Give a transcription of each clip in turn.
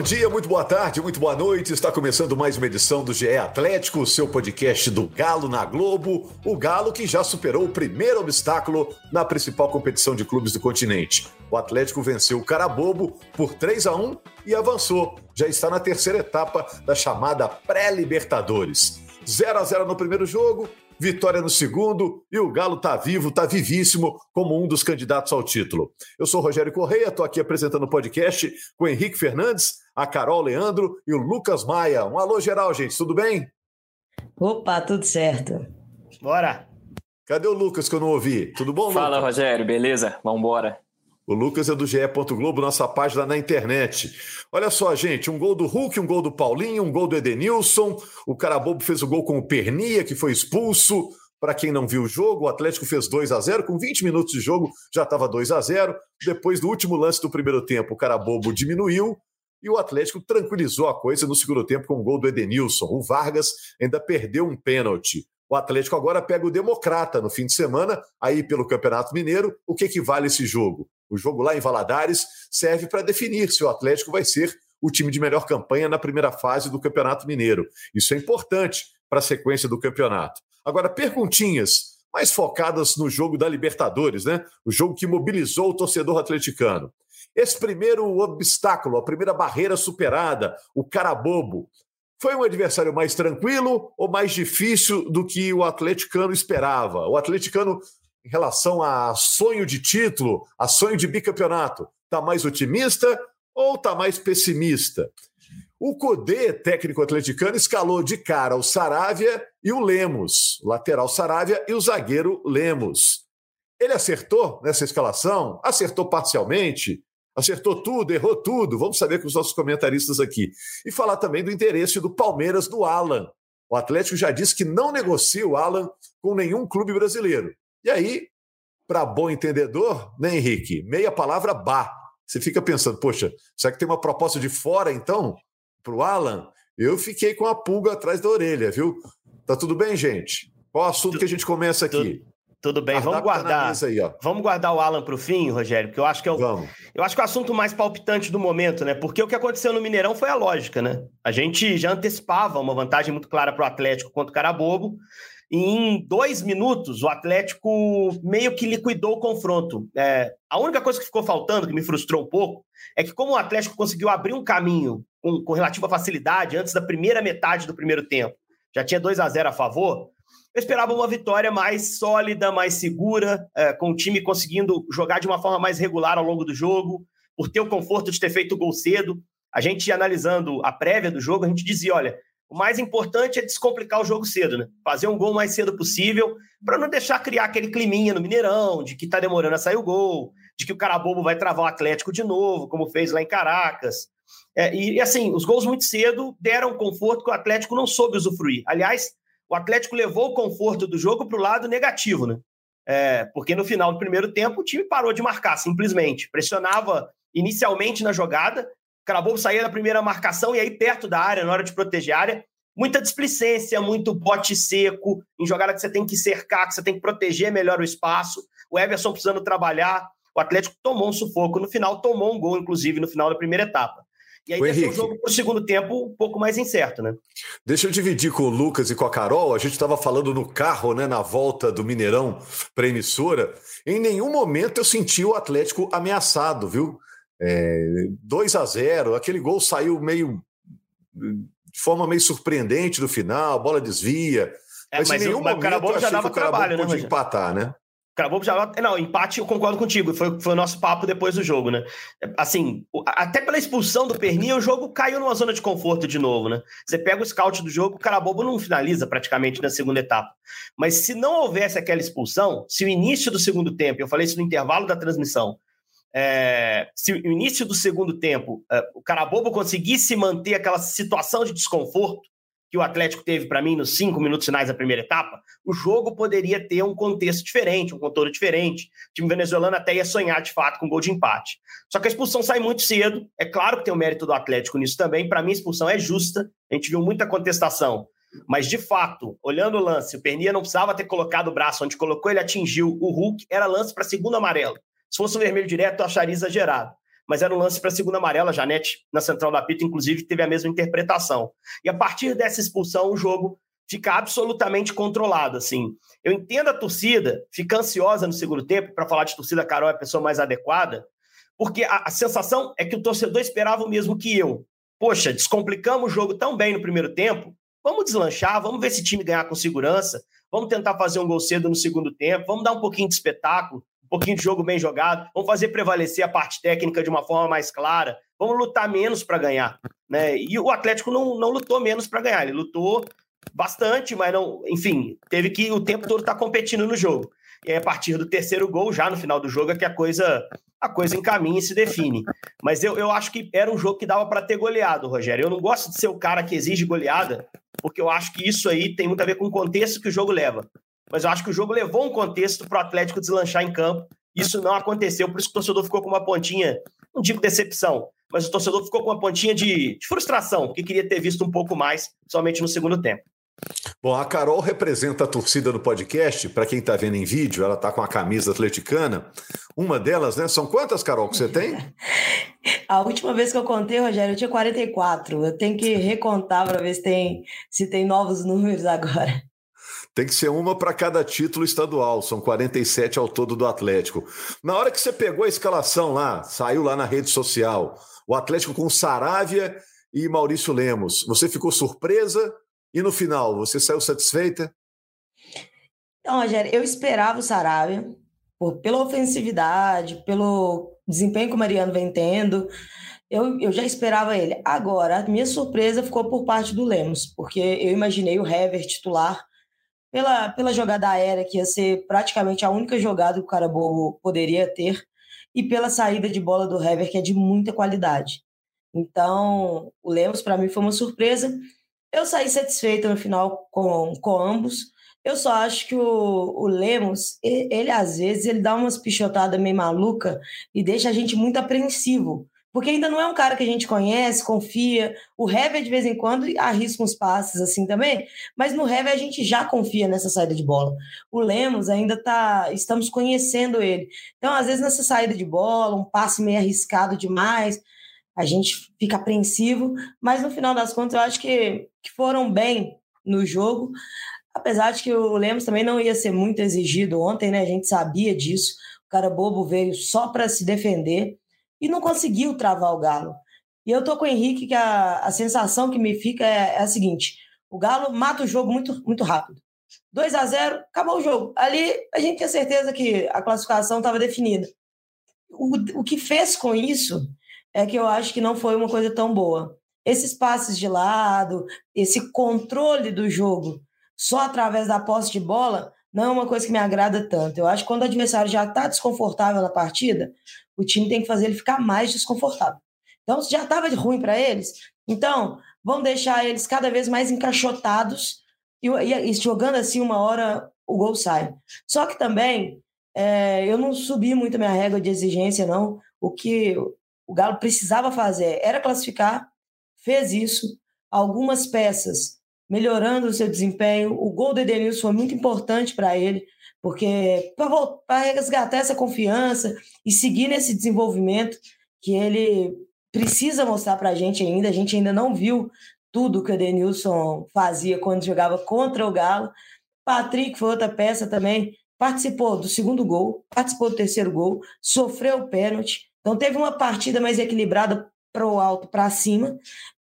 Bom dia, muito boa tarde, muito boa noite. Está começando mais uma edição do GE Atlético, seu podcast do Galo na Globo. O Galo que já superou o primeiro obstáculo na principal competição de clubes do continente. O Atlético venceu o Carabobo por 3 a 1 e avançou. Já está na terceira etapa da chamada pré-Libertadores. 0 a 0 no primeiro jogo, vitória no segundo e o Galo tá vivo, tá vivíssimo como um dos candidatos ao título. Eu sou Rogério Correia, estou aqui apresentando o podcast com o Henrique Fernandes, a Carol Leandro e o Lucas Maia. Um alô geral, gente, tudo bem? Opa, tudo certo. Bora! Cadê o Lucas que eu não ouvi? Tudo bom, Fala, Lucas? Rogério, beleza? Vambora. O Lucas é do GE. Globo, nossa página na internet. Olha só, gente, um gol do Hulk, um gol do Paulinho, um gol do Edenilson. O Carabobo fez o gol com o Pernia, que foi expulso. Para quem não viu o jogo, o Atlético fez 2 a 0 com 20 minutos de jogo, já estava 2 a 0 Depois do último lance do primeiro tempo, o Carabobo diminuiu e o Atlético tranquilizou a coisa no segundo tempo com o gol do Edenilson. O Vargas ainda perdeu um pênalti. O Atlético agora pega o Democrata no fim de semana, aí pelo Campeonato Mineiro. O que, que vale esse jogo? O jogo lá em Valadares serve para definir se o Atlético vai ser o time de melhor campanha na primeira fase do Campeonato Mineiro. Isso é importante para a sequência do campeonato. Agora, perguntinhas mais focadas no jogo da Libertadores, né? O jogo que mobilizou o torcedor atleticano. Esse primeiro obstáculo, a primeira barreira superada, o Carabobo, foi um adversário mais tranquilo ou mais difícil do que o atleticano esperava? O atleticano em relação a sonho de título, a sonho de bicampeonato? Está mais otimista ou está mais pessimista? O Codê, técnico atleticano, escalou de cara o Saravia e o Lemos, lateral Saravia e o zagueiro Lemos. Ele acertou nessa escalação? Acertou parcialmente? Acertou tudo, errou tudo? Vamos saber com os nossos comentaristas aqui. E falar também do interesse do Palmeiras do Alan. O Atlético já disse que não negocia o Alan com nenhum clube brasileiro. E aí, para bom entendedor, né, Henrique? Meia palavra bah. Você fica pensando, poxa, será que tem uma proposta de fora, então, para o Alan? Eu fiquei com a pulga atrás da orelha, viu? Tá tudo bem, gente? Qual assunto que a gente começa aqui? Tudo bem, vamos guardar. Aí, vamos guardar o Alan para o fim, Rogério, porque eu acho que é o, vamos. eu acho que é o assunto mais palpitante do momento, né? Porque o que aconteceu no Mineirão foi a lógica, né? A gente já antecipava uma vantagem muito clara para o Atlético contra o Carabobo. Em dois minutos, o Atlético meio que liquidou o confronto. É, a única coisa que ficou faltando, que me frustrou um pouco, é que como o Atlético conseguiu abrir um caminho com, com relativa facilidade antes da primeira metade do primeiro tempo, já tinha 2 a 0 a favor, eu esperava uma vitória mais sólida, mais segura, é, com o time conseguindo jogar de uma forma mais regular ao longo do jogo, por ter o conforto de ter feito o gol cedo. A gente, analisando a prévia do jogo, a gente dizia: olha, o mais importante é descomplicar o jogo cedo, né? Fazer um gol mais cedo possível, para não deixar criar aquele climinha no Mineirão, de que tá demorando a sair o gol, de que o cara bobo vai travar o Atlético de novo, como fez lá em Caracas. É, e, e, assim, os gols muito cedo deram conforto que o Atlético não soube usufruir. Aliás, o Atlético levou o conforto do jogo para o lado negativo, né? É, porque no final do primeiro tempo o time parou de marcar, simplesmente. Pressionava inicialmente na jogada, Carabobo saía da primeira marcação e aí perto da área, na hora de proteger a área, muita displicência, muito bote seco, em jogada que você tem que cercar, que você tem que proteger melhor o espaço. O Everson precisando trabalhar. O Atlético tomou um sufoco no final, tomou um gol, inclusive, no final da primeira etapa. E aí deixou o jogo para o segundo tempo um pouco mais incerto, né? Deixa eu dividir com o Lucas e com a Carol. A gente estava falando no carro, né, na volta do Mineirão para a emissora. Em nenhum momento eu senti o Atlético ameaçado, viu? É, 2 a 0 aquele gol saiu meio de forma meio surpreendente no final, a bola desvia. É, mas, mas, em nenhum o, momento o já dava trabalho, né? Pode empatar, né? Cravou já. Não, empate eu concordo contigo. Foi, foi o nosso papo depois do jogo, né? Assim, até pela expulsão do Pernia, o jogo caiu numa zona de conforto de novo, né? Você pega o scout do jogo, o Carabobo não finaliza praticamente na segunda etapa. Mas se não houvesse aquela expulsão, se o início do segundo tempo, eu falei isso no intervalo da transmissão, é, se o início do segundo tempo é, o Carabobo conseguisse manter aquela situação de desconforto, que o Atlético teve para mim nos cinco minutos finais da primeira etapa, o jogo poderia ter um contexto diferente, um contorno diferente. O time venezuelano até ia sonhar de fato com um gol de empate. Só que a expulsão sai muito cedo. É claro que tem o mérito do Atlético nisso também. Para mim, a expulsão é justa. A gente viu muita contestação. Mas, de fato, olhando o lance, o Pernia não precisava ter colocado o braço onde colocou, ele atingiu o Hulk, era lance para segundo amarelo. Se fosse um vermelho direto, eu acharia exagerado mas era um lance para a segunda amarela. Janete, na central da pita, inclusive, teve a mesma interpretação. E a partir dessa expulsão, o jogo fica absolutamente controlado. Assim, eu entendo a torcida, fica ansiosa no segundo tempo. Para falar de torcida, a Carol é a pessoa mais adequada, porque a, a sensação é que o torcedor esperava o mesmo que eu. Poxa, descomplicamos o jogo tão bem no primeiro tempo. Vamos deslanchar, vamos ver esse time ganhar com segurança. Vamos tentar fazer um gol cedo no segundo tempo, vamos dar um pouquinho de espetáculo pouquinho de jogo bem jogado, vamos fazer prevalecer a parte técnica de uma forma mais clara, vamos lutar menos para ganhar. Né? E o Atlético não, não lutou menos para ganhar, ele lutou bastante, mas não, enfim, teve que o tempo todo estar tá competindo no jogo. E aí, a partir do terceiro gol, já no final do jogo, é que a coisa, a coisa encaminha e se define. Mas eu, eu acho que era um jogo que dava para ter goleado, Rogério. Eu não gosto de ser o cara que exige goleada, porque eu acho que isso aí tem muito a ver com o contexto que o jogo leva mas eu acho que o jogo levou um contexto para o Atlético deslanchar em campo. Isso não aconteceu, por isso que o torcedor ficou com uma pontinha, não digo decepção, mas o torcedor ficou com uma pontinha de, de frustração, porque queria ter visto um pouco mais, somente no segundo tempo. Bom, a Carol representa a torcida do podcast. Para quem está vendo em vídeo, ela está com a camisa atleticana. Uma delas, né? São quantas, Carol, que você tem? A última vez que eu contei, Rogério, eu tinha 44. Eu tenho que recontar para ver se tem, se tem novos números agora. Tem que ser uma para cada título estadual, são 47 ao todo do Atlético. Na hora que você pegou a escalação lá, saiu lá na rede social, o Atlético com Saravia e Maurício Lemos, você ficou surpresa e no final, você saiu satisfeita? Então, Rogério, eu esperava o Saravia por, pela ofensividade, pelo desempenho que o Mariano vem tendo. Eu, eu já esperava ele. Agora, a minha surpresa ficou por parte do Lemos, porque eu imaginei o Hever titular pela, pela jogada aérea, que ia ser praticamente a única jogada que o Carabobo poderia ter, e pela saída de bola do Hever, que é de muita qualidade. Então, o Lemos, para mim, foi uma surpresa. Eu saí satisfeita no final com, com ambos. Eu só acho que o, o Lemos, ele, ele, às vezes, ele dá umas pichotadas meio maluca e deixa a gente muito apreensivo. Porque ainda não é um cara que a gente conhece, confia. O Hever, de vez em quando, arrisca uns passes assim também, mas no Hever a gente já confia nessa saída de bola. O Lemos ainda tá. Estamos conhecendo ele. Então, às vezes, nessa saída de bola, um passe meio arriscado demais, a gente fica apreensivo, mas no final das contas, eu acho que, que foram bem no jogo. Apesar de que o Lemos também não ia ser muito exigido ontem, né? A gente sabia disso. O cara bobo veio só para se defender e não conseguiu travar o Galo. E eu tô com o Henrique que a, a sensação que me fica é, é a seguinte: o Galo mata o jogo muito, muito rápido. 2 a 0 acabou o jogo. Ali a gente tinha certeza que a classificação estava definida. O, o que fez com isso é que eu acho que não foi uma coisa tão boa. Esses passes de lado, esse controle do jogo só através da posse de bola, não é uma coisa que me agrada tanto. Eu acho que quando o adversário já está desconfortável na partida, o time tem que fazer ele ficar mais desconfortável. Então, já estava ruim para eles, então vamos deixar eles cada vez mais encaixotados e, e, e, jogando assim uma hora o gol sai. Só que também é, eu não subi muito a minha régua de exigência, não. O que o Galo precisava fazer era classificar, fez isso. Algumas peças melhorando o seu desempenho. O gol do Edenilson foi muito importante para ele porque para resgatar essa confiança e seguir nesse desenvolvimento que ele precisa mostrar para a gente ainda, a gente ainda não viu tudo que o Denilson fazia quando jogava contra o Galo. Patrick foi outra peça também, participou do segundo gol, participou do terceiro gol, sofreu o pênalti, então teve uma partida mais equilibrada para o alto, para cima,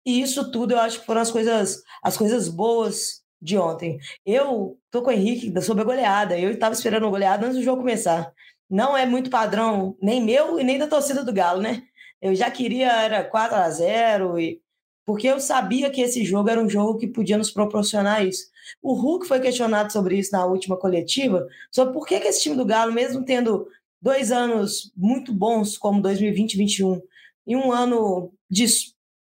e isso tudo eu acho que foram as coisas, as coisas boas de ontem. Eu tô com o Henrique sobre a goleada. Eu estava esperando a goleada antes do jogo começar. Não é muito padrão, nem meu e nem da torcida do Galo, né? Eu já queria, era 4 a 0 e porque eu sabia que esse jogo era um jogo que podia nos proporcionar isso. O Hulk foi questionado sobre isso na última coletiva, sobre por que, que esse time do Galo, mesmo tendo dois anos muito bons, como 2020 e 2021, e um ano de,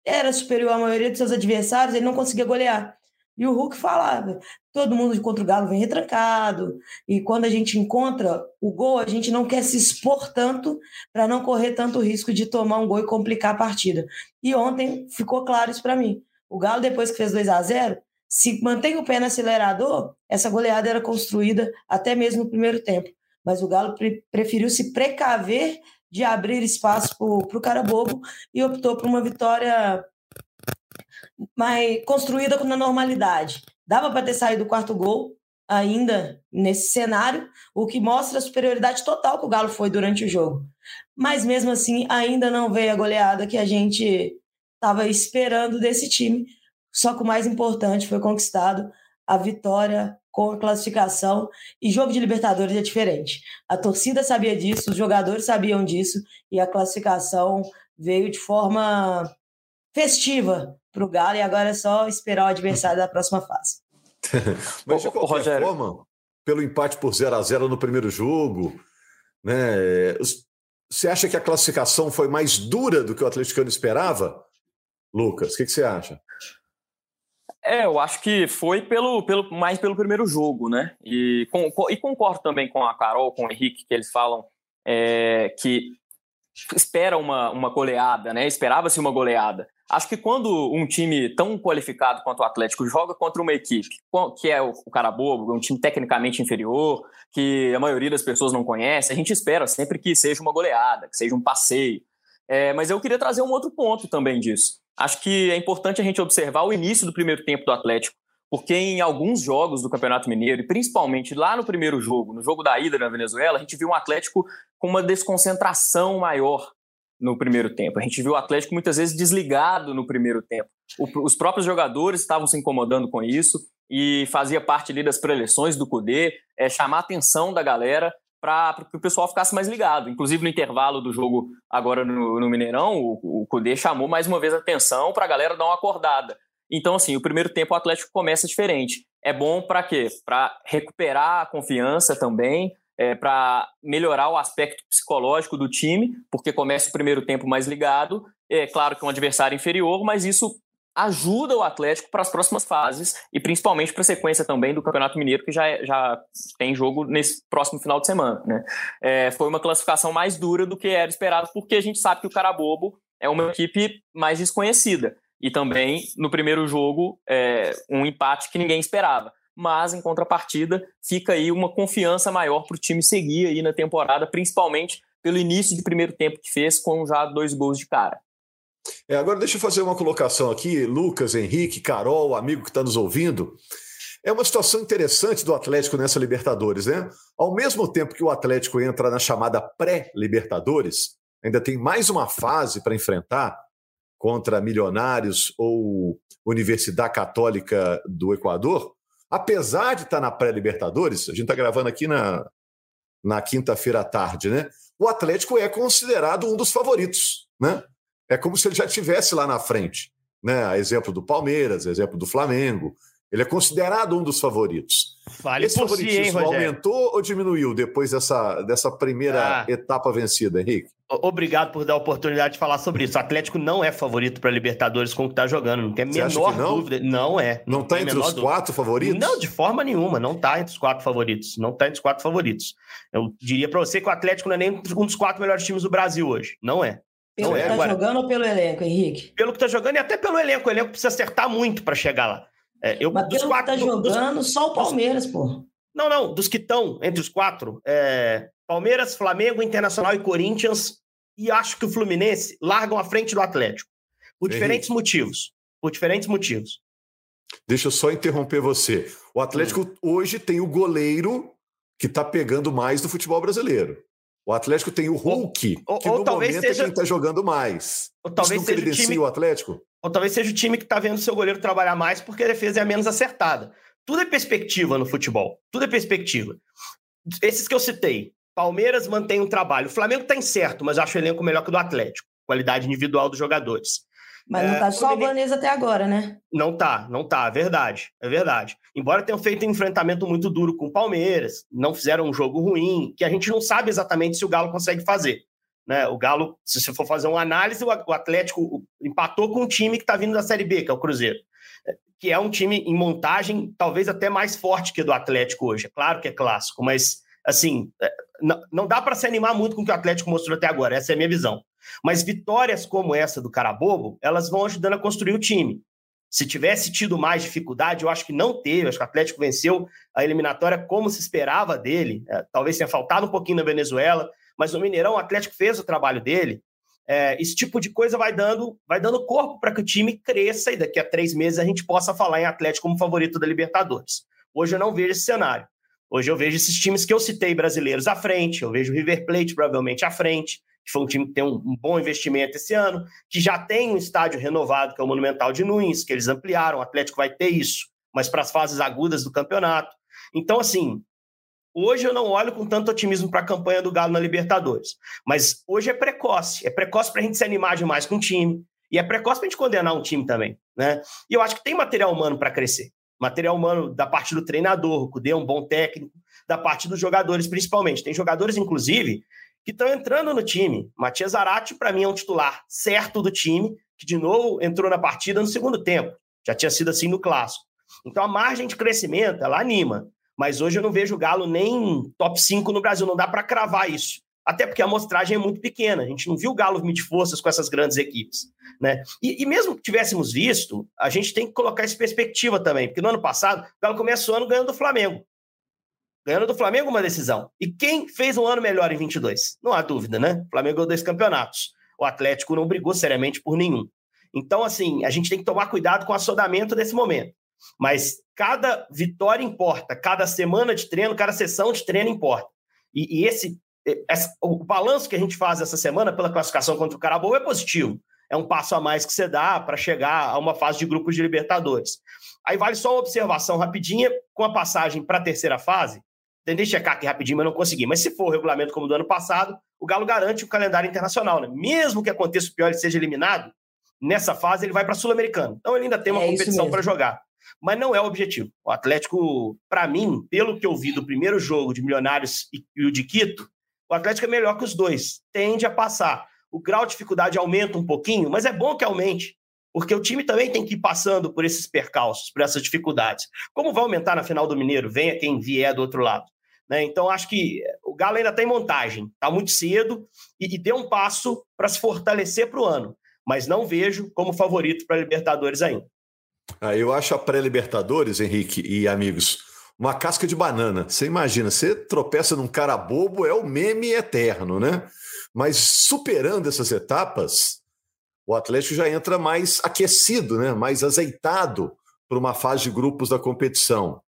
era superior à maioria dos seus adversários, ele não conseguia golear. E o Hulk falava: todo mundo contra o Galo vem retrancado, e quando a gente encontra o gol, a gente não quer se expor tanto para não correr tanto risco de tomar um gol e complicar a partida. E ontem ficou claro isso para mim. O Galo, depois que fez 2 a 0 se mantém o pé no acelerador, essa goleada era construída até mesmo no primeiro tempo. Mas o Galo pre preferiu se precaver de abrir espaço para o cara bobo e optou por uma vitória mais construída na normalidade. Dava para ter saído o quarto gol ainda nesse cenário, o que mostra a superioridade total que o Galo foi durante o jogo. Mas mesmo assim, ainda não veio a goleada que a gente estava esperando desse time. Só que o mais importante foi conquistado a vitória com a classificação. E jogo de Libertadores é diferente. A torcida sabia disso, os jogadores sabiam disso, e a classificação veio de forma festiva para o Galo, e agora é só esperar o adversário da próxima fase. Mas de qualquer Rogério... forma, pelo empate por 0 a 0 no primeiro jogo, né? Você acha que a classificação foi mais dura do que o atleticano esperava? Lucas, o que, que você acha? É, eu acho que foi pelo, pelo, mais pelo primeiro jogo, né? E, com, e concordo também com a Carol, com o Henrique, que eles falam é, que espera uma, uma goleada, né? Esperava-se uma goleada. Acho que quando um time tão qualificado quanto o Atlético joga contra uma equipe, que é o, o Carabobo, um time tecnicamente inferior, que a maioria das pessoas não conhece, a gente espera sempre que seja uma goleada, que seja um passeio. É, mas eu queria trazer um outro ponto também disso acho que é importante a gente observar o início do primeiro tempo do Atlético, porque em alguns jogos do Campeonato Mineiro, e principalmente lá no primeiro jogo, no jogo da ida na Venezuela, a gente viu um Atlético com uma desconcentração maior no primeiro tempo. A gente viu o Atlético muitas vezes desligado no primeiro tempo. O, os próprios jogadores estavam se incomodando com isso e fazia parte ali das preleções do CUDE, é, chamar a atenção da galera para que o pessoal ficasse mais ligado. Inclusive, no intervalo do jogo agora no, no Mineirão, o, o Cudê chamou mais uma vez a atenção para a galera dar uma acordada. Então, assim, o primeiro tempo o Atlético começa diferente. É bom para quê? Para recuperar a confiança também, é, para melhorar o aspecto psicológico do time, porque começa o primeiro tempo mais ligado. É claro que é um adversário inferior, mas isso ajuda o Atlético para as próximas fases e principalmente para a sequência também do Campeonato Mineiro, que já, é, já tem jogo nesse próximo final de semana. Né? É, foi uma classificação mais dura do que era esperado, porque a gente sabe que o Carabobo é uma equipe mais desconhecida. E também, no primeiro jogo, é, um empate que ninguém esperava. Mas, em contrapartida, fica aí uma confiança maior para o time seguir aí na temporada, principalmente pelo início de primeiro tempo que fez, com já dois gols de cara. É, agora deixa eu fazer uma colocação aqui, Lucas, Henrique, Carol, amigo que está nos ouvindo. É uma situação interessante do Atlético nessa Libertadores, né? Ao mesmo tempo que o Atlético entra na chamada pré-Libertadores, ainda tem mais uma fase para enfrentar contra Milionários ou Universidade Católica do Equador. Apesar de estar tá na pré-Libertadores, a gente está gravando aqui na, na quinta-feira à tarde, né? O Atlético é considerado um dos favoritos, né? É como se ele já estivesse lá na frente. Né? Exemplo do Palmeiras, exemplo do Flamengo. Ele é considerado um dos favoritos. Vale Esse favoritismo si, aumentou ou diminuiu depois dessa, dessa primeira ah. etapa vencida, Henrique? Obrigado por dar a oportunidade de falar sobre isso. O Atlético não é favorito para Libertadores com o que está jogando. Não tem a menor não? dúvida. Não é. Não está entre os dúvida. quatro favoritos? Não, de forma nenhuma. Não está entre os quatro favoritos. Não está entre os quatro favoritos. Eu diria para você que o Atlético não é nem um dos quatro melhores times do Brasil hoje. Não é. Pelo que está jogando ou pelo elenco, Henrique? Pelo que está jogando e até pelo elenco. O elenco precisa acertar muito para chegar lá. É, eu, Mas dos pelo quatro, que tá jogando, dos, só o Palmeiras, dos, pô. Não, não. Dos que estão entre os quatro, é, Palmeiras, Flamengo, Internacional e Corinthians. E acho que o Fluminense largam à frente do Atlético. Por diferentes Henrique. motivos. Por diferentes motivos. Deixa eu só interromper você. O Atlético hum. hoje tem o goleiro que está pegando mais do futebol brasileiro. O Atlético tem o Hulk, ou, que ou, no talvez momento seja... é quem está jogando mais. Ou talvez Isso não seja o, time... o Atlético? Ou talvez seja o time que está vendo o seu goleiro trabalhar mais porque a defesa é a menos acertada. Tudo é perspectiva no futebol. Tudo é perspectiva. Esses que eu citei. Palmeiras mantém um trabalho. O Flamengo está incerto, mas eu acho o elenco melhor que o do Atlético. Qualidade individual dos jogadores. Mas não está é, salvando eles até agora, né? Não tá, não tá, é verdade, é verdade. Embora tenham feito um enfrentamento muito duro com o Palmeiras, não fizeram um jogo ruim, que a gente não sabe exatamente se o Galo consegue fazer. Né? O Galo, se você for fazer uma análise, o Atlético empatou com um time que está vindo da Série B, que é o Cruzeiro. que é um time em montagem talvez até mais forte que o do Atlético hoje. É claro que é clássico, mas assim, é, não dá para se animar muito com o que o Atlético mostrou até agora, essa é a minha visão. Mas vitórias como essa do Carabobo, elas vão ajudando a construir o time. Se tivesse tido mais dificuldade, eu acho que não teve. Acho que o Atlético venceu a eliminatória como se esperava dele. É, talvez tenha faltado um pouquinho na Venezuela, mas no Mineirão o Atlético fez o trabalho dele. É, esse tipo de coisa vai dando, vai dando corpo para que o time cresça e daqui a três meses a gente possa falar em Atlético como favorito da Libertadores. Hoje eu não vejo esse cenário. Hoje eu vejo esses times que eu citei brasileiros à frente, eu vejo River Plate provavelmente à frente, que foi um time que tem um, bom investimento esse ano, que já tem um estádio renovado, que é o Monumental de Nunes, que eles ampliaram, o Atlético vai ter isso, mas para as fases agudas do campeonato. Então, assim, hoje eu não olho com tanto otimismo para a campanha do Galo na Libertadores, mas hoje é precoce, é precoce para a gente se animar demais com o time, e é precoce para a gente condenar um time também, né? E eu acho que tem material humano para crescer. Material humano da parte do treinador, o Cudê é um bom técnico, da parte dos jogadores principalmente. Tem jogadores, inclusive, que estão entrando no time. Matias Zarate, para mim, é um titular certo do time, que de novo entrou na partida no segundo tempo. Já tinha sido assim no clássico. Então a margem de crescimento, ela anima. Mas hoje eu não vejo o Galo nem top 5 no Brasil, não dá para cravar isso. Até porque a amostragem é muito pequena. A gente não viu o Galo medir forças com essas grandes equipes. Né? E, e, mesmo que tivéssemos visto, a gente tem que colocar isso em perspectiva também. Porque no ano passado, o Galo começou o ano ganhando do Flamengo ganhando do Flamengo uma decisão. E quem fez um ano melhor em 22? Não há dúvida, né? O Flamengo ganhou dois campeonatos. O Atlético não brigou seriamente por nenhum. Então, assim, a gente tem que tomar cuidado com o assodamento desse momento. Mas cada vitória importa, cada semana de treino, cada sessão de treino importa. E, e esse, esse, o balanço que a gente faz essa semana pela classificação contra o Carabobo é positivo. É um passo a mais que você dá para chegar a uma fase de grupos de Libertadores. Aí vale só uma observação rapidinha com a passagem para a terceira fase. Tentei checar aqui rapidinho, mas não consegui. Mas se for o regulamento como do ano passado, o Galo garante o calendário internacional. Né? Mesmo que aconteça o pior e seja eliminado, nessa fase ele vai para a Sul-Americana. Então ele ainda tem uma é competição para jogar. Mas não é o objetivo. O Atlético, para mim, pelo que eu vi do primeiro jogo de Milionários e o de Quito, o Atlético é melhor que os dois. Tende a passar. O grau de dificuldade aumenta um pouquinho, mas é bom que aumente porque o time também tem que ir passando por esses percalços, por essas dificuldades. Como vai aumentar na final do Mineiro? Venha quem vier do outro lado. Né? Então, acho que o Galo ainda está em montagem, está muito cedo e, e deu um passo para se fortalecer para o ano, mas não vejo como favorito para a Libertadores ainda. Ah, eu acho a pré-Libertadores, Henrique e amigos, uma casca de banana. Você imagina, você tropeça num cara bobo, é o meme eterno, né? Mas superando essas etapas, o Atlético já entra mais aquecido, né? mais azeitado para uma fase de grupos da competição.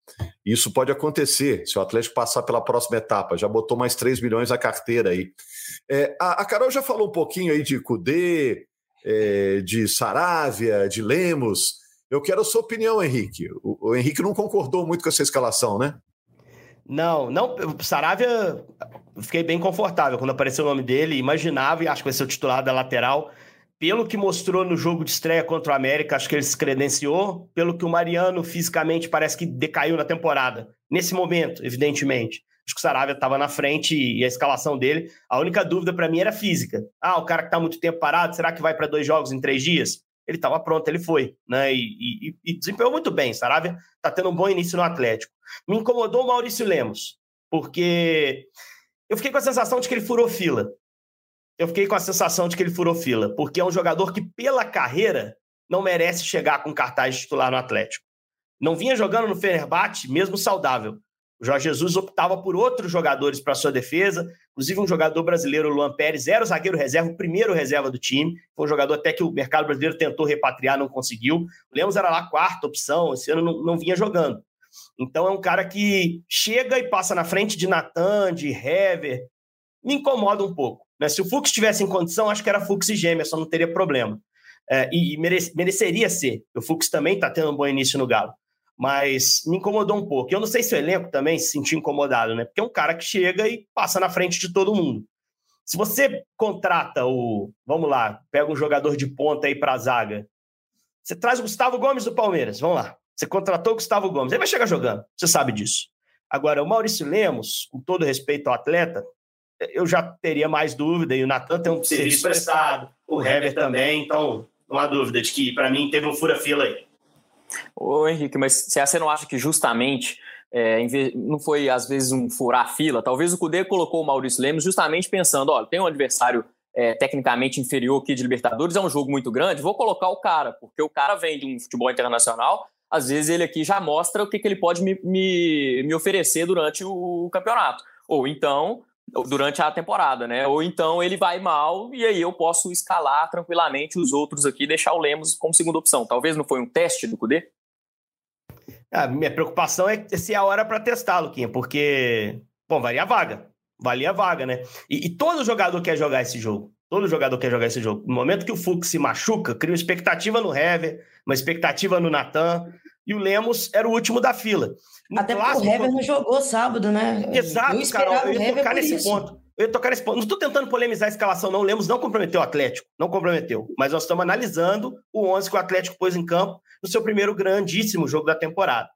Isso pode acontecer se o Atlético passar pela próxima etapa. Já botou mais 3 milhões na carteira aí. É, a, a, Carol já falou um pouquinho aí de Cudê, é, de Saravia, de Lemos. Eu quero a sua opinião, Henrique. O, o, Henrique não concordou muito com essa escalação, né? Não, não. Saravia, fiquei bem confortável quando apareceu o nome dele. Imaginava e acho que vai ser o titular da lateral pelo que mostrou no jogo de estreia contra o América, acho que ele se credenciou. Pelo que o Mariano fisicamente parece que decaiu na temporada. Nesse momento, evidentemente. Acho que o Saravia estava na frente e a escalação dele. A única dúvida para mim era física. Ah, o cara que está muito tempo parado, será que vai para dois jogos em três dias? Ele estava pronto, ele foi, né? E, e, e desempenhou muito bem. Saravia está tendo um bom início no Atlético. Me incomodou o Maurício Lemos, porque eu fiquei com a sensação de que ele furou fila eu fiquei com a sensação de que ele furou fila, porque é um jogador que, pela carreira, não merece chegar com cartaz titular no Atlético. Não vinha jogando no Fenerbahçe, mesmo saudável. O Jorge Jesus optava por outros jogadores para sua defesa, inclusive um jogador brasileiro, Luan Pérez, era o zagueiro reserva, o primeiro reserva do time. Foi um jogador até que o mercado brasileiro tentou repatriar, não conseguiu. O Lemos era lá quarta opção, esse ano não, não vinha jogando. Então é um cara que chega e passa na frente de Natan, de Hever. Me incomoda um pouco. Né? Se o Fux tivesse em condição, acho que era Fux e Gêmeos, só não teria problema. É, e, merece, mereceria ser. O Fux também está tendo um bom início no Galo. Mas me incomodou um pouco. Eu não sei se o elenco também se sentiu incomodado, né? Porque é um cara que chega e passa na frente de todo mundo. Se você contrata o. Vamos lá, pega um jogador de ponta aí para a zaga. Você traz o Gustavo Gomes do Palmeiras, vamos lá. Você contratou o Gustavo Gomes, ele vai chegar jogando, você sabe disso. Agora, o Maurício Lemos, com todo respeito ao atleta, eu já teria mais dúvida, e o Natan tem um serviço prestado, o Hever também, então não há dúvida de que, para mim, teve um fura-fila aí. Ô Henrique, mas você não acha que justamente é, não foi às vezes um furar fila? Talvez o Cudê colocou o Maurício Lemos justamente pensando, olha, tem um adversário é, tecnicamente inferior aqui de Libertadores, é um jogo muito grande, vou colocar o cara, porque o cara vem de um futebol internacional, às vezes ele aqui já mostra o que, que ele pode me, me, me oferecer durante o campeonato. Ou então, durante a temporada, né? Ou então ele vai mal e aí eu posso escalar tranquilamente os outros aqui deixar o Lemos como segunda opção. Talvez não foi um teste do Cudê? A minha preocupação é se é a hora para testar, Luquinha, porque, bom, valia a vaga. Valia a vaga, né? E, e, todo jogador quer jogar esse jogo. Todo jogador quer jogar esse jogo. No momento que o Fux se machuca, cria uma expectativa no Hever, uma expectativa no Natan, e o Lemos era o último da fila. No Até clássico, porque o Hever não jogou sábado, né? Exato, eu Carol, eu ia tocar nesse isso. ponto. Eu ia tocar nesse ponto. Não estou tentando polemizar a escalação, não. O Lemos não comprometeu o Atlético. Não comprometeu. Mas nós estamos analisando o 11 que o Atlético pôs em campo no seu primeiro grandíssimo jogo da temporada.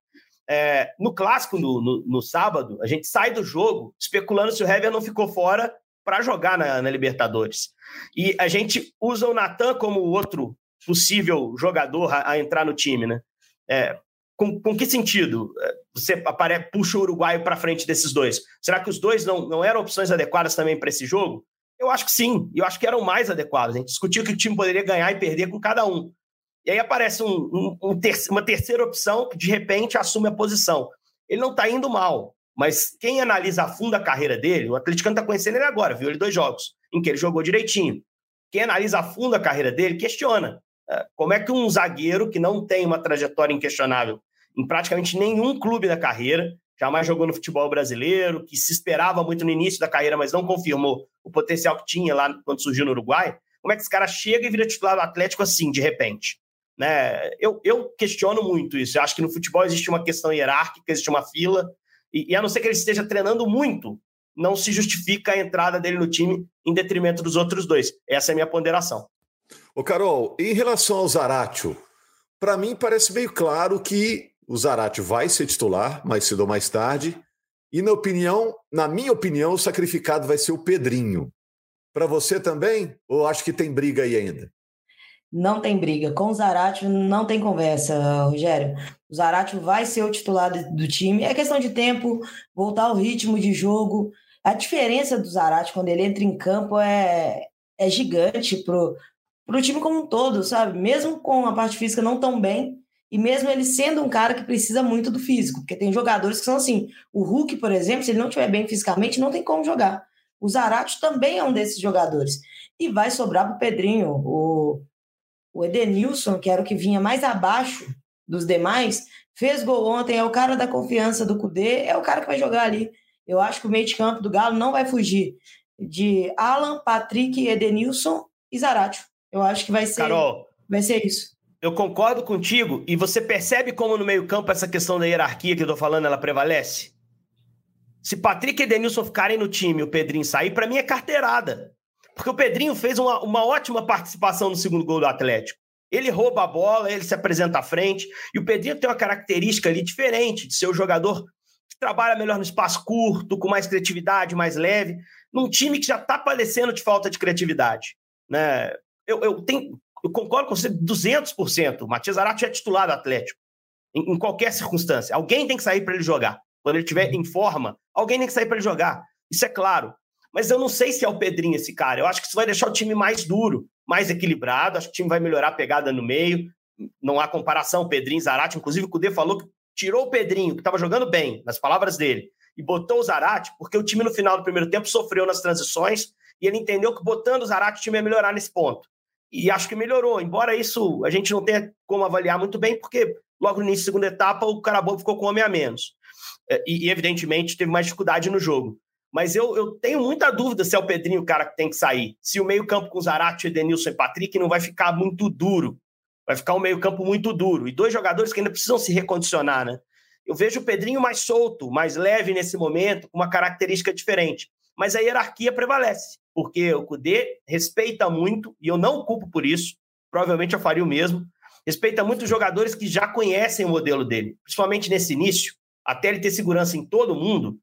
É, no clássico, no, no, no, sábado, a gente sai do jogo especulando se o Hever não ficou fora para jogar na, na, Libertadores. E a gente usa o Natan como outro possível jogador a, a entrar no time, né? É, com, com, que sentido é, você apare, puxa o uruguaio para frente desses dois? Será que os dois não, não eram opções adequadas também para esse jogo? Eu acho que sim, eu acho que eram mais adequados. A gente discutiu que o time poderia ganhar e perder com cada um. E aí aparece um, um, um ter uma terceira opção que de repente assume a posição. Ele não está indo mal, mas quem analisa a fundo a carreira dele, o atleticano está conhecendo ele agora, viu ele dois jogos em que ele jogou direitinho. Quem analisa a fundo a carreira dele questiona é, como é que um zagueiro que não tem uma trajetória inquestionável em praticamente nenhum clube da carreira, jamais jogou no futebol brasileiro, que se esperava muito no início da carreira, mas não confirmou o potencial que tinha lá quando surgiu no Uruguai, como é que esse cara chega e vira titular do Atlético assim, de repente? Né? Eu, eu questiono muito isso. Eu acho que no futebol existe uma questão hierárquica, existe uma fila, e, e a não ser que ele esteja treinando muito, não se justifica a entrada dele no time em detrimento dos outros dois. Essa é a minha ponderação. Ô, Carol, em relação ao Zaratio, para mim parece meio claro que o Zaratio vai ser titular mais cedo ou mais tarde. E na opinião, na minha opinião, o sacrificado vai ser o Pedrinho. Para você também? Ou acho que tem briga aí ainda? Não tem briga. Com o Zaratio não tem conversa, Rogério. O Zaratio vai ser o titular do time. É questão de tempo, voltar ao ritmo de jogo. A diferença do Zaratio quando ele entra em campo é, é gigante pro, pro time como um todo, sabe? Mesmo com a parte física não tão bem, e mesmo ele sendo um cara que precisa muito do físico, porque tem jogadores que são assim. O Hulk, por exemplo, se ele não estiver bem fisicamente, não tem como jogar. O Zaratio também é um desses jogadores. E vai sobrar para o Pedrinho. O, o Edenilson, que era o que vinha mais abaixo dos demais, fez gol ontem, é o cara da confiança do Cudê, é o cara que vai jogar ali. Eu acho que o meio de campo do Galo não vai fugir de Alan, Patrick, Edenilson e Zaratio. Eu acho que vai ser, Carol, vai ser isso. Eu concordo contigo e você percebe como no meio campo essa questão da hierarquia que eu tô falando, ela prevalece? Se Patrick e Edenilson ficarem no time e o Pedrinho sair, para mim é carteirada. Porque o Pedrinho fez uma, uma ótima participação no segundo gol do Atlético. Ele rouba a bola, ele se apresenta à frente. E o Pedrinho tem uma característica ali diferente de ser o jogador que trabalha melhor no espaço curto, com mais criatividade, mais leve, num time que já está padecendo de falta de criatividade. Né? Eu, eu, tenho, eu concordo com você 200%. O Matias Arato é titular do Atlético, em, em qualquer circunstância. Alguém tem que sair para ele jogar. Quando ele estiver em forma, alguém tem que sair para ele jogar. Isso é claro. Mas eu não sei se é o Pedrinho esse cara. Eu acho que isso vai deixar o time mais duro, mais equilibrado. Acho que o time vai melhorar a pegada no meio. Não há comparação, Pedrinho Zarate. Inclusive, o Cudê falou que tirou o Pedrinho, que estava jogando bem, nas palavras dele, e botou o Zarate, porque o time no final do primeiro tempo sofreu nas transições e ele entendeu que botando o Zarate o time ia melhorar nesse ponto. E acho que melhorou, embora isso a gente não tenha como avaliar muito bem, porque logo no início da segunda etapa o Carabobo ficou com homem a menos. É, e, evidentemente teve mais dificuldade no jogo. Mas eu, eu tenho muita dúvida se é o Pedrinho o cara que tem que sair. Se o meio-campo com Zarate, Edenilson e Patrick não vai ficar muito duro. Vai ficar um meio-campo muito duro. E dois jogadores que ainda precisam se recondicionar, né? Eu vejo o Pedrinho mais solto, mais leve nesse momento, com uma característica diferente. Mas a hierarquia prevalece, porque o Cudê respeita muito, e eu não culpo por isso, provavelmente eu faria o mesmo. Respeita muito os jogadores que já conhecem o modelo dele, principalmente nesse início, até ele ter segurança em todo mundo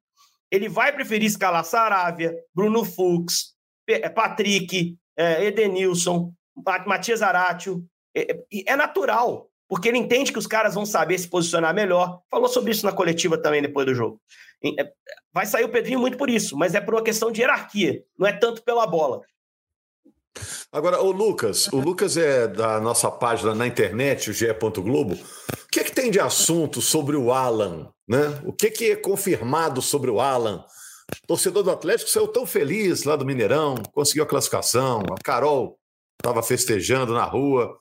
ele vai preferir escalar Saravia, Bruno Fux, eh, Patrick, eh, Edenilson, Matias Aratio. É, é natural. porque ele entende que os caras vão saber se posicionar melhor. Falou sobre isso na coletiva também depois do jogo. É, vai sair o Pedrinho muito por isso, mas é por uma questão de hierarquia, não é tanto pela bola. Agora, o Lucas, o Lucas é da nossa página na internet, o GE. Globo. O que, é que tem de assunto sobre o Alan? Né? O que, é que é confirmado sobre o Alan? O torcedor do Atlético saiu tão feliz lá do Mineirão, conseguiu a classificação. A Carol estava festejando na rua.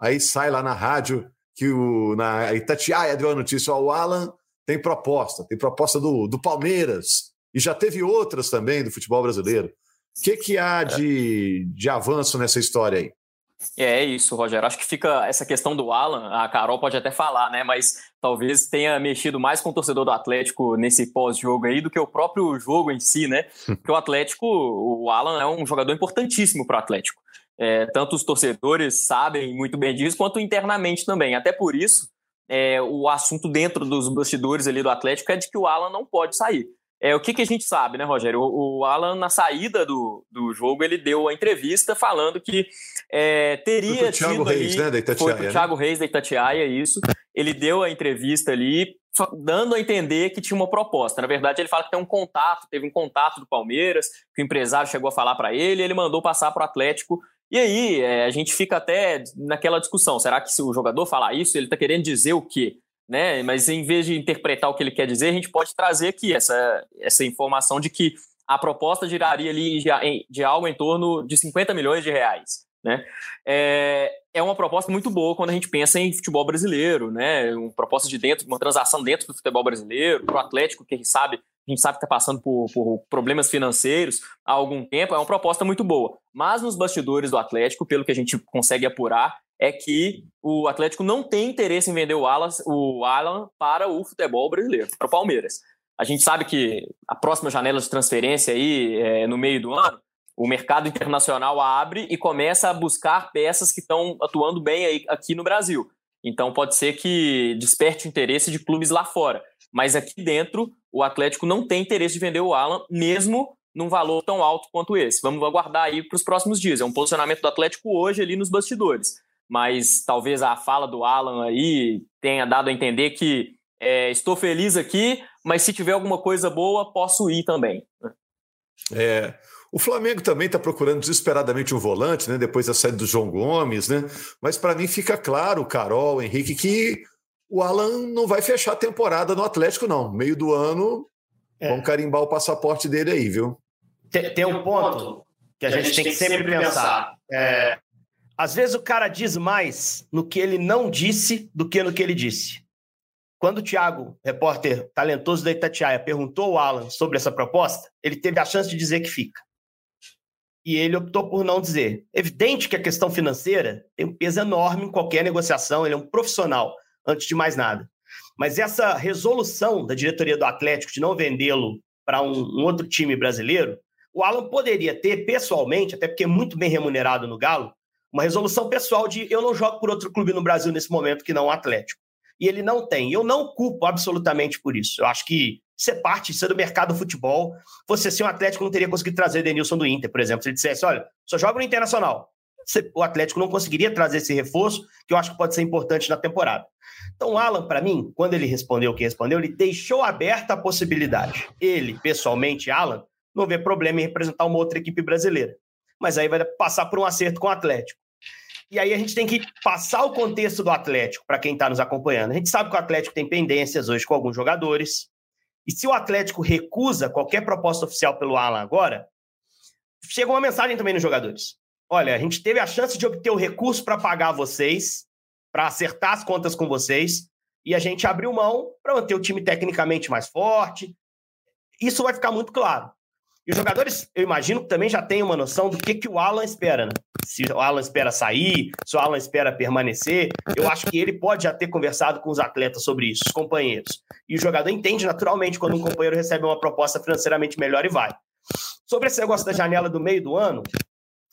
Aí sai lá na rádio que o, na Itatiaia deu a notícia: ó, o Alan tem proposta, tem proposta do, do Palmeiras. E já teve outras também do futebol brasileiro. O que, que há de, de avanço nessa história aí? É isso, Rogério. Acho que fica essa questão do Alan, a Carol pode até falar, né? Mas talvez tenha mexido mais com o torcedor do Atlético nesse pós-jogo aí do que o próprio jogo em si, né? Porque o Atlético, o Alan é um jogador importantíssimo para o Atlético. É, tanto os torcedores sabem muito bem disso, quanto internamente também. Até por isso, é, o assunto dentro dos bastidores ali do Atlético é de que o Alan não pode sair. É, o que, que a gente sabe, né, Rogério? O, o Alan, na saída do, do jogo, ele deu a entrevista falando que é, teria foi tido. Reis, ali, né, da Itatiaia, foi pro Thiago né? Reis da Itatiaia, isso. Ele deu a entrevista ali, dando a entender que tinha uma proposta. Na verdade, ele fala que tem um contato, teve um contato do Palmeiras, que o empresário chegou a falar para ele, ele mandou passar para o Atlético. E aí, é, a gente fica até naquela discussão: será que se o jogador falar isso, ele está querendo dizer o quê? Né? Mas em vez de interpretar o que ele quer dizer, a gente pode trazer aqui essa, essa informação de que a proposta giraria ali de, de algo em torno de 50 milhões de reais. Né? É, é uma proposta muito boa quando a gente pensa em futebol brasileiro, né? Uma proposta de dentro, uma transação dentro do futebol brasileiro, para o Atlético, que a gente sabe, sabe que está passando por, por, problemas financeiros há algum tempo, é uma proposta muito boa. Mas nos bastidores do Atlético, pelo que a gente consegue apurar, é que o Atlético não tem interesse em vender o Alan, o Alan para o futebol brasileiro, para o Palmeiras. A gente sabe que a próxima janela de transferência aí, é, no meio do ano, o mercado internacional abre e começa a buscar peças que estão atuando bem aí, aqui no Brasil. Então pode ser que desperte o interesse de clubes lá fora. Mas aqui dentro, o Atlético não tem interesse de vender o Alan, mesmo num valor tão alto quanto esse. Vamos aguardar aí para os próximos dias. É um posicionamento do Atlético hoje ali nos bastidores mas talvez a fala do Alan aí tenha dado a entender que é, estou feliz aqui, mas se tiver alguma coisa boa, posso ir também. Né? É, o Flamengo também está procurando desesperadamente um volante, né? Depois da saída do João Gomes, né? Mas para mim fica claro, Carol, Henrique, que o Alan não vai fechar a temporada no Atlético, não. Meio do ano, é. vão carimbar o passaporte dele aí, viu? Tem, tem um ponto que a, gente, tem que sempre pensar. É, às vezes o cara diz mais no que ele não disse do que no que ele disse. Quando o Thiago, repórter talentoso da Itatiaia, perguntou ao Alan sobre essa proposta, ele teve a chance de dizer que fica. E ele optou por não dizer. Evidente que a questão financeira tem um peso enorme em qualquer negociação, ele é um profissional, antes de mais nada. Mas essa resolução da diretoria do Atlético de não vendê-lo para um, um outro time brasileiro, o Alan poderia ter pessoalmente, até porque é muito bem remunerado no Galo, uma resolução pessoal de eu não jogo por outro clube no Brasil nesse momento que não o Atlético. E ele não tem. Eu não culpo absolutamente por isso. Eu acho que ser parte, ser do mercado do futebol, você ser um Atlético não teria conseguido trazer Denilson do Inter, por exemplo. Se ele dissesse, olha, só joga no Internacional. O Atlético não conseguiria trazer esse reforço, que eu acho que pode ser importante na temporada. Então, o Alan, para mim, quando ele respondeu o que respondeu, ele deixou aberta a possibilidade. Ele, pessoalmente, Alan, não vê problema em representar uma outra equipe brasileira mas aí vai passar por um acerto com o Atlético. E aí a gente tem que passar o contexto do Atlético para quem está nos acompanhando. A gente sabe que o Atlético tem pendências hoje com alguns jogadores. E se o Atlético recusa qualquer proposta oficial pelo Alan agora, chega uma mensagem também nos jogadores. Olha, a gente teve a chance de obter o recurso para pagar vocês, para acertar as contas com vocês, e a gente abriu mão para manter o time tecnicamente mais forte. Isso vai ficar muito claro. E os jogadores, eu imagino que também já têm uma noção do que, que o Alan espera, né? Se o Alan espera sair, se o Alan espera permanecer. Eu acho que ele pode já ter conversado com os atletas sobre isso, os companheiros. E o jogador entende naturalmente quando um companheiro recebe uma proposta financeiramente melhor e vai. Sobre esse negócio da janela do meio do ano,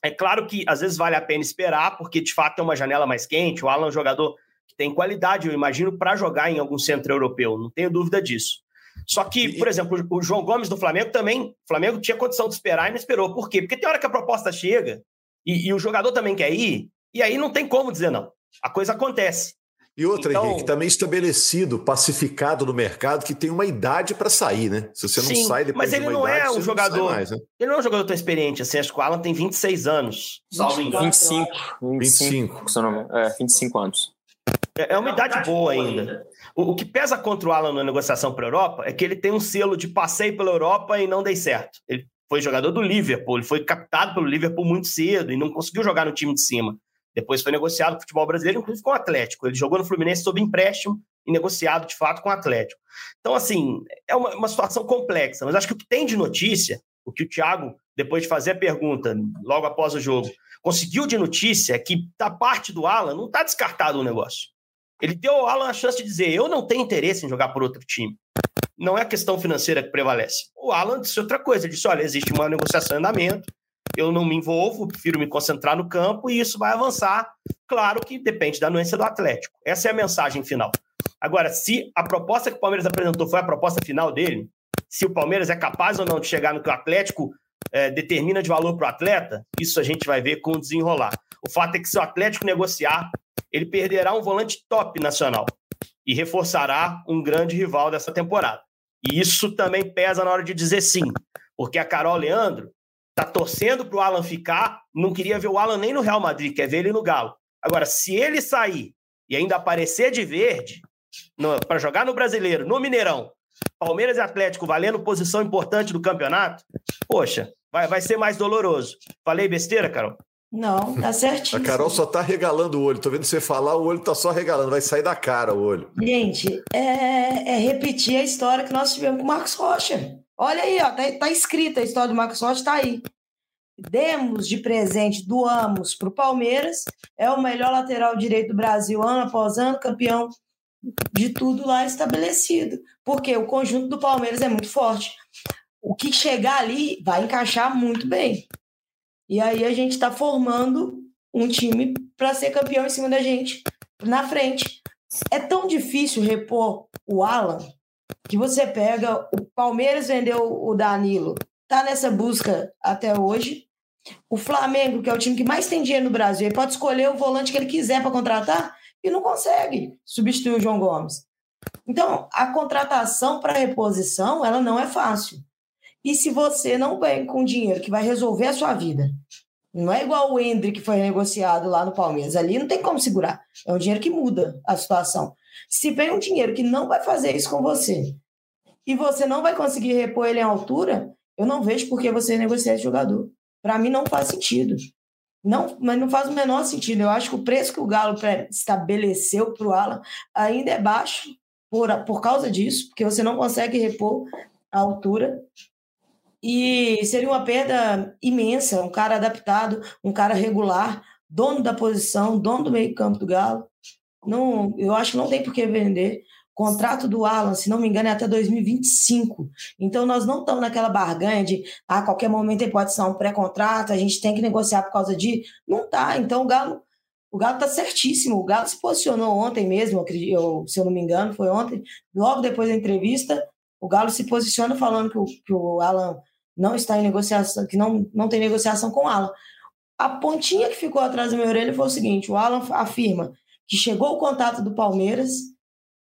é claro que às vezes vale a pena esperar, porque de fato é uma janela mais quente. O Alan é um jogador que tem qualidade, eu imagino, para jogar em algum centro europeu, não tenho dúvida disso. Só que, por exemplo, o João Gomes do Flamengo também, o Flamengo tinha condição de esperar e não esperou. Por quê? Porque tem hora que a proposta chega e, e o jogador também quer ir, e aí não tem como dizer não. A coisa acontece. E outra, então, Henrique, também estabelecido, pacificado no mercado, que tem uma idade para sair, né? Se você não sim, sai depois mas ele de não é idade, é um jogador. Mais, né? Ele não é um jogador tão experiente. Assim, acho que o Alan tem 26 anos. Salvo 25. 25. 25. É, 25 anos. É, é uma idade boa ainda. O, o, que pesa contra o Alan na negociação para a Europa é que ele tem um selo de passeio pela Europa e não dei certo. Ele foi jogador do Liverpool, ele foi captado pelo Liverpool muito cedo e não conseguiu jogar no time de cima. Depois foi negociado com o futebol brasileiro, inclusive com o Atlético. Ele jogou no Fluminense sob empréstimo e negociado de fato com o Atlético. Então, assim, é uma, uma situação complexa, mas acho que o que tem de notícia, o que o Thiago, depois de fazer a pergunta, logo após o jogo, conseguiu de notícia é que, da parte do Alan, não está descartado o negócio. Ele deu ao Alan a chance de dizer: eu não tenho interesse em jogar por outro time. Não é a questão financeira que prevalece. O Alan disse outra coisa: ele disse, olha, existe uma negociação em andamento, eu não me envolvo, prefiro me concentrar no campo e isso vai avançar. Claro que depende da anuência do Atlético. Essa é a mensagem final. Agora, se a proposta que o Palmeiras apresentou foi a proposta final dele, se o Palmeiras é capaz ou não de chegar no que o Atlético é, determina de valor para o atleta, isso a gente vai ver com o desenrolar. O fato é que se o Atlético negociar, ele perderá um volante top nacional e reforçará um grande rival dessa temporada. E isso também pesa na hora de dizer sim, porque a Carol Leandro tá torcendo para o Alan ficar, não queria ver o Alan nem no Real Madrid, quer ver ele no Galo. Agora, se ele sair e ainda aparecer de verde para jogar no Brasileiro, no Mineirão, Palmeiras e Atlético valendo posição importante do campeonato, poxa, vai, vai ser mais doloroso. Falei besteira, Carol? Não, tá certinho. A Carol só tá regalando o olho. Tô vendo você falar, o olho tá só regalando, vai sair da cara o olho. Gente, é, é repetir a história que nós tivemos com o Marcos Rocha. Olha aí, ó, tá, tá escrita a história do Marcos Rocha, tá aí. Demos de presente, doamos para o Palmeiras, é o melhor lateral direito do Brasil ano após ano, campeão de tudo lá estabelecido. Porque o conjunto do Palmeiras é muito forte. O que chegar ali vai encaixar muito bem. E aí a gente está formando um time para ser campeão em cima da gente na frente. É tão difícil repor o Alan que você pega, o Palmeiras vendeu o Danilo, tá nessa busca até hoje. O Flamengo, que é o time que mais tem dinheiro no Brasil, ele pode escolher o volante que ele quiser para contratar e não consegue substituir o João Gomes. Então, a contratação para reposição, ela não é fácil. E se você não vem com dinheiro que vai resolver a sua vida, não é igual o Hendrick que foi negociado lá no Palmeiras, ali não tem como segurar. É um dinheiro que muda a situação. Se vem um dinheiro que não vai fazer isso com você e você não vai conseguir repor ele em altura, eu não vejo por que você negociar esse jogador. Para mim não faz sentido. Não, mas não faz o menor sentido. Eu acho que o preço que o Galo estabeleceu para o Alan ainda é baixo por, por causa disso, porque você não consegue repor a altura. E seria uma perda imensa, um cara adaptado, um cara regular, dono da posição, dono do meio-campo do Galo. Não, eu acho que não tem por que vender. O contrato do Alan, se não me engano, é até 2025. Então, nós não estamos naquela barganha de a ah, qualquer momento ele pode ser um pré-contrato, a gente tem que negociar por causa de. Não tá. Então, o Galo o Galo está certíssimo. O Galo se posicionou ontem mesmo, eu, se eu não me engano, foi ontem. Logo depois da entrevista, o Galo se posiciona falando que o, que o Alan não está em negociação, que não, não tem negociação com o Alan. A pontinha que ficou atrás da minha orelha foi o seguinte: o Alan afirma que chegou o contato do Palmeiras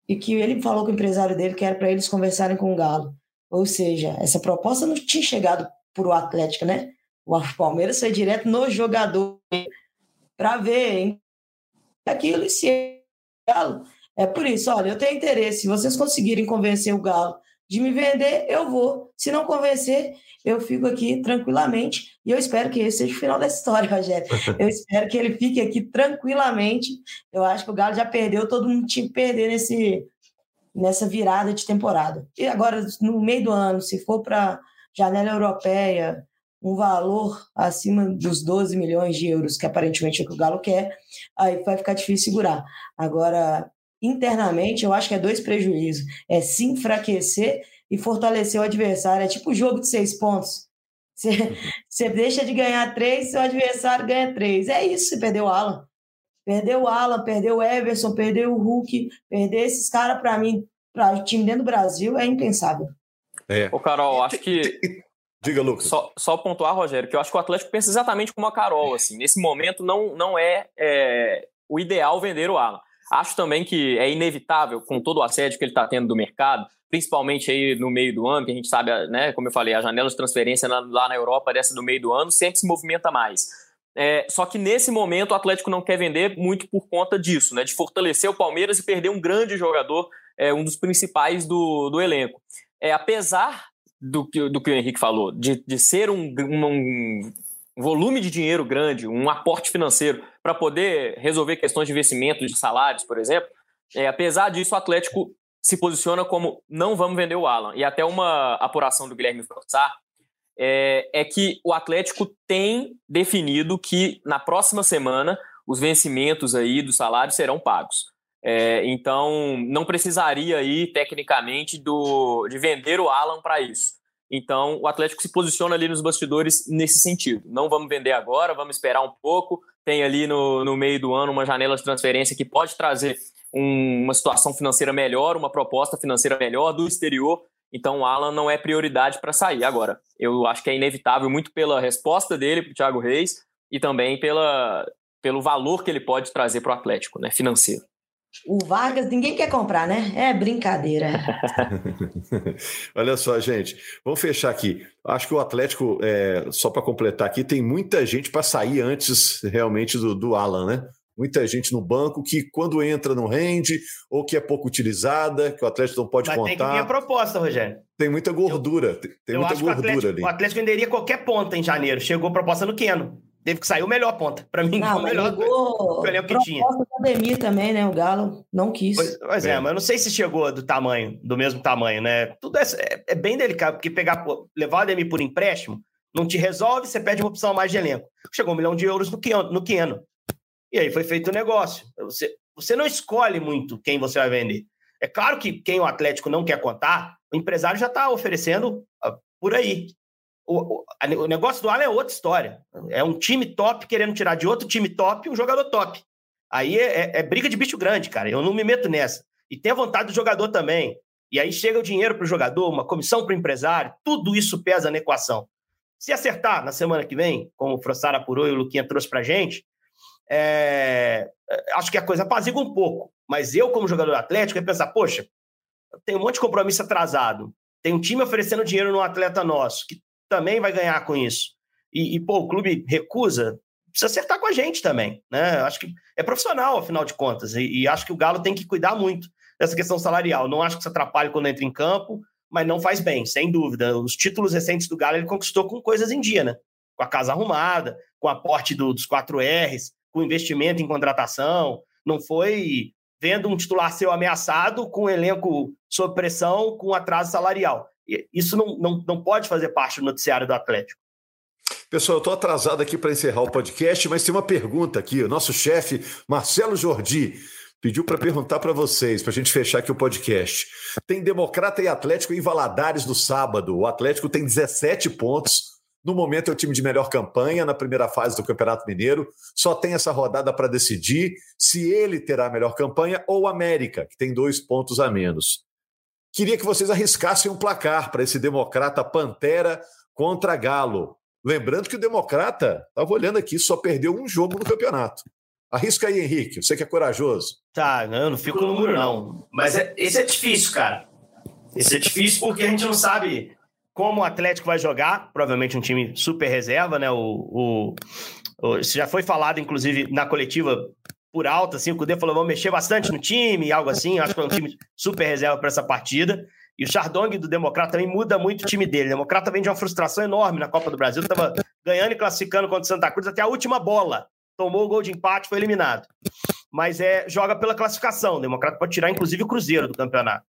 e que ele falou com o empresário dele que era para eles conversarem com o Galo. Ou seja, essa proposta não tinha chegado para o Atlético, né? O Palmeiras foi direto no jogador para ver hein? aquilo e se é Galo. É por isso, olha, eu tenho interesse. Se vocês conseguirem convencer o Galo de me vender, eu vou. Se não convencer, eu fico aqui tranquilamente. E eu espero que esse seja o final dessa história, Rogério. Eu espero que ele fique aqui tranquilamente. Eu acho que o Galo já perdeu, todo mundo tinha que perder nesse, nessa virada de temporada. E agora, no meio do ano, se for para janela europeia, um valor acima dos 12 milhões de euros, que aparentemente é o que o Galo quer, aí vai ficar difícil segurar. Agora, internamente, eu acho que é dois prejuízos. É se enfraquecer e fortalecer o adversário. É tipo o jogo de seis pontos. Você, você deixa de ganhar três, seu adversário ganha três. É isso, você perdeu o Alan. Perdeu o Alan, perdeu o Everson, perdeu o Hulk, perder esses caras, para mim, para o time dentro do Brasil, é impensável. É. Ô, Carol, acho que. Diga, Lucas. Só, só pontuar, Rogério, que eu acho que o Atlético pensa exatamente como a Carol. Assim, nesse momento, não, não é, é o ideal vender o Alan. Acho também que é inevitável, com todo o assédio que ele está tendo do mercado, principalmente aí no meio do ano, que a gente sabe, né, como eu falei, a janela de transferência lá na Europa, dessa do meio do ano, sempre se movimenta mais. É, só que nesse momento o Atlético não quer vender muito por conta disso, né, de fortalecer o Palmeiras e perder um grande jogador, é, um dos principais do, do elenco. É, apesar do que, do que o Henrique falou, de, de ser um, um, volume de dinheiro grande, um aporte financeiro para poder resolver questões de investimento de salários, por exemplo, é, apesar disso, o Atlético se posiciona como não vamos vender o Alan. E até uma apuração do Guilherme Forçar é, é que o Atlético tem definido que na próxima semana os vencimentos aí dos salários serão pagos. É, então, não precisaria aí, tecnicamente, do, de vender o Alan para isso. Então, o Atlético se posiciona ali nos bastidores nesse sentido. Não vamos vender agora, vamos esperar um pouco. Tem ali no, no meio do ano uma janela de transferência que pode trazer um, uma situação financeira melhor, uma proposta financeira melhor do exterior. Então, o Alan não é prioridade para sair. Agora, eu acho que é inevitável, muito pela resposta dele para o Thiago Reis e também pela, pelo valor que ele pode trazer para o Atlético, né, financeiro. O Vargas ninguém quer comprar, né? É brincadeira. Olha só, gente, vamos fechar aqui. Acho que o Atlético, é, só para completar aqui, tem muita gente para sair antes realmente do, do Alan, né? Muita gente no banco que quando entra não rende, ou que é pouco utilizada, que o Atlético não pode Mas contar. Tem que vir a proposta, Rogério. Tem muita gordura, eu, tem muita gordura o Atlético, ali. O Atlético venderia qualquer ponta em janeiro. Chegou a proposta no Keno teve que sair o melhor ponta. Para mim, não, o melhor ligou, o que tinha. Ademir também, né? O Galo não quis. Pois, pois é. é. mas eu não sei se chegou do tamanho, do mesmo tamanho, né? Tudo é, é, é bem delicado, porque pegar, levar o Ademir por empréstimo não te resolve, você pede uma opção a mais de elenco. Chegou um milhão de euros no Keno. No Keno. E aí foi feito o negócio. Você, você não escolhe muito quem você vai vender. É claro que quem o Atlético não quer contar, o empresário já está oferecendo uh, por aí. O, o, negócio do Alan é outra história. É um time top querendo tirar de outro time top um jogador top. Aí é, é, é, briga de bicho grande, cara. Eu não me meto nessa. E tem a vontade do jogador também. E aí chega o dinheiro para o jogador, uma comissão para o empresário, tudo isso pesa na equação. Se acertar na semana que vem, como o Frossara apurou e o Luquinha trouxe para gente, é... acho que a coisa apazigua um pouco. Mas eu, como jogador atlético, ia pensar, poxa, tem um monte de compromisso atrasado. Tem um time oferecendo dinheiro num atleta nosso, que também vai ganhar com isso. E, e, pô, o clube recusa, precisa acertar com a gente também, né? Acho que é profissional, afinal de contas, e, e, acho que o Galo tem que cuidar muito dessa questão salarial. Não acho que isso atrapalhe quando entra em campo, mas não faz bem, sem dúvida. Os títulos recentes do Galo ele conquistou com coisas em dia, né? Com a casa arrumada, com o aporte do, dos 4 R's, com investimento em contratação. Não foi vendo um titular seu ameaçado com um elenco sob pressão, com atraso salarial. Isso não, não, não pode fazer parte do noticiário do Atlético. Pessoal, eu estou atrasado aqui para encerrar o podcast, mas tem uma pergunta aqui. O nosso chefe, Marcelo Jordi, pediu para perguntar para vocês, para a gente fechar aqui o podcast. Tem Democrata e Atlético em Valadares no sábado. O Atlético tem 17 pontos. No momento é o time de melhor campanha na primeira fase do Campeonato Mineiro. Só tem essa rodada para decidir se ele terá a melhor campanha ou América, que tem dois pontos a menos. Queria que vocês arriscassem um placar para esse Democrata Pantera contra Galo. Lembrando que o Democrata, estava olhando aqui, só perdeu um jogo no campeonato. Arrisca aí, Henrique. Você que é corajoso. Tá, eu não fico no muro, não. Mas é, esse é difícil, cara. Esse é difícil porque a gente não sabe como o Atlético vai jogar. Provavelmente um time super reserva, né? O, o, o, isso já foi falado, inclusive, na coletiva por alta, assim, o Cudê falou, vamos mexer bastante no time, algo assim, acho que é um time super reserva para essa partida. E o Chardong do Democrata também muda muito o time dele. O Democrata vem de uma frustração enorme na Copa do Brasil, estava ganhando e classificando contra o Santa Cruz até a última bola. Tomou o gol de empate, foi eliminado. Mas é joga pela classificação. O Democrata pode tirar, inclusive, o Cruzeiro do campeonato.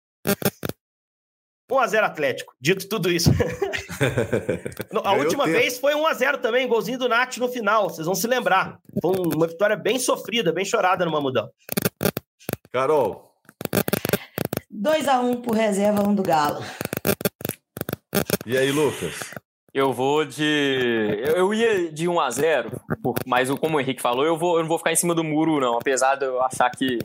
1x0 Atlético. Dito tudo isso. a última vez foi 1x0 também, golzinho do Nath no final. Vocês vão se lembrar. Foi uma vitória bem sofrida, bem chorada no Mamudão. Carol. 2x1 por reserva, 1 do Galo. E aí, Lucas? Eu vou de. Eu ia de 1 a 0 mas como o Henrique falou, eu, vou, eu não vou ficar em cima do muro, não. Apesar de eu achar que,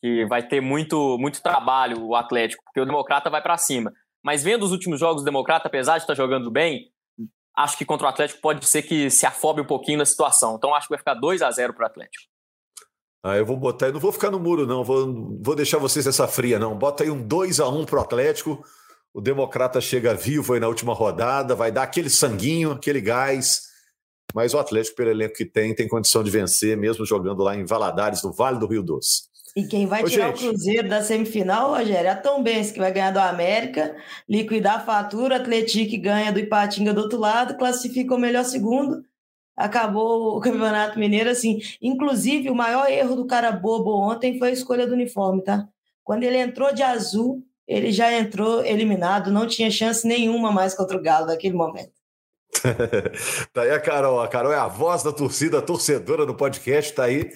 que vai ter muito, muito trabalho o Atlético, porque o Democrata vai para cima. Mas vendo os últimos jogos do Democrata, apesar de estar jogando bem, acho que contra o Atlético pode ser que se afobe um pouquinho na situação. Então acho que vai ficar 2 a 0 para o Atlético. Ah, eu vou botar, não vou ficar no muro, não, vou, vou deixar vocês essa fria, não. Bota aí um 2 a 1 pro Atlético. O Democrata chega vivo aí na última rodada, vai dar aquele sanguinho, aquele gás. Mas o Atlético, pelo elenco que tem, tem condição de vencer, mesmo jogando lá em Valadares, no Vale do Rio Doce. E quem vai Ô, tirar gente. o Cruzeiro da semifinal, Rogério, é a Tom Benz, que vai ganhar do América, liquidar a fatura, Atlético ganha do Ipatinga do outro lado, classifica o melhor segundo, acabou o Campeonato Mineiro assim. Inclusive, o maior erro do cara bobo ontem foi a escolha do uniforme, tá? Quando ele entrou de azul, ele já entrou eliminado, não tinha chance nenhuma mais contra o Galo naquele momento. tá aí a Carol. A Carol é a voz da torcida, a torcedora do podcast, tá aí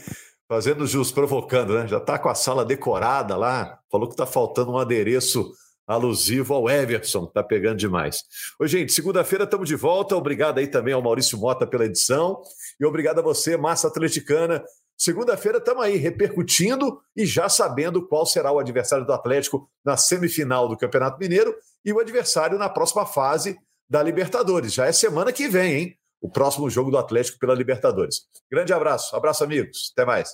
fazendo jus, provocando, né? Já tá com a sala decorada lá, falou que tá faltando um adereço alusivo ao Everson, tá pegando demais. Oi, gente, segunda-feira estamos de volta. Obrigado aí também ao Maurício Mota pela edição e obrigado a você, Massa Atleticana. Segunda-feira estamos aí repercutindo e já sabendo qual será o adversário do Atlético na semifinal do Campeonato Mineiro e o adversário na próxima fase da Libertadores. Já é semana que vem, hein? O próximo jogo do Atlético pela Libertadores. Grande abraço, abraço, amigos. Até mais.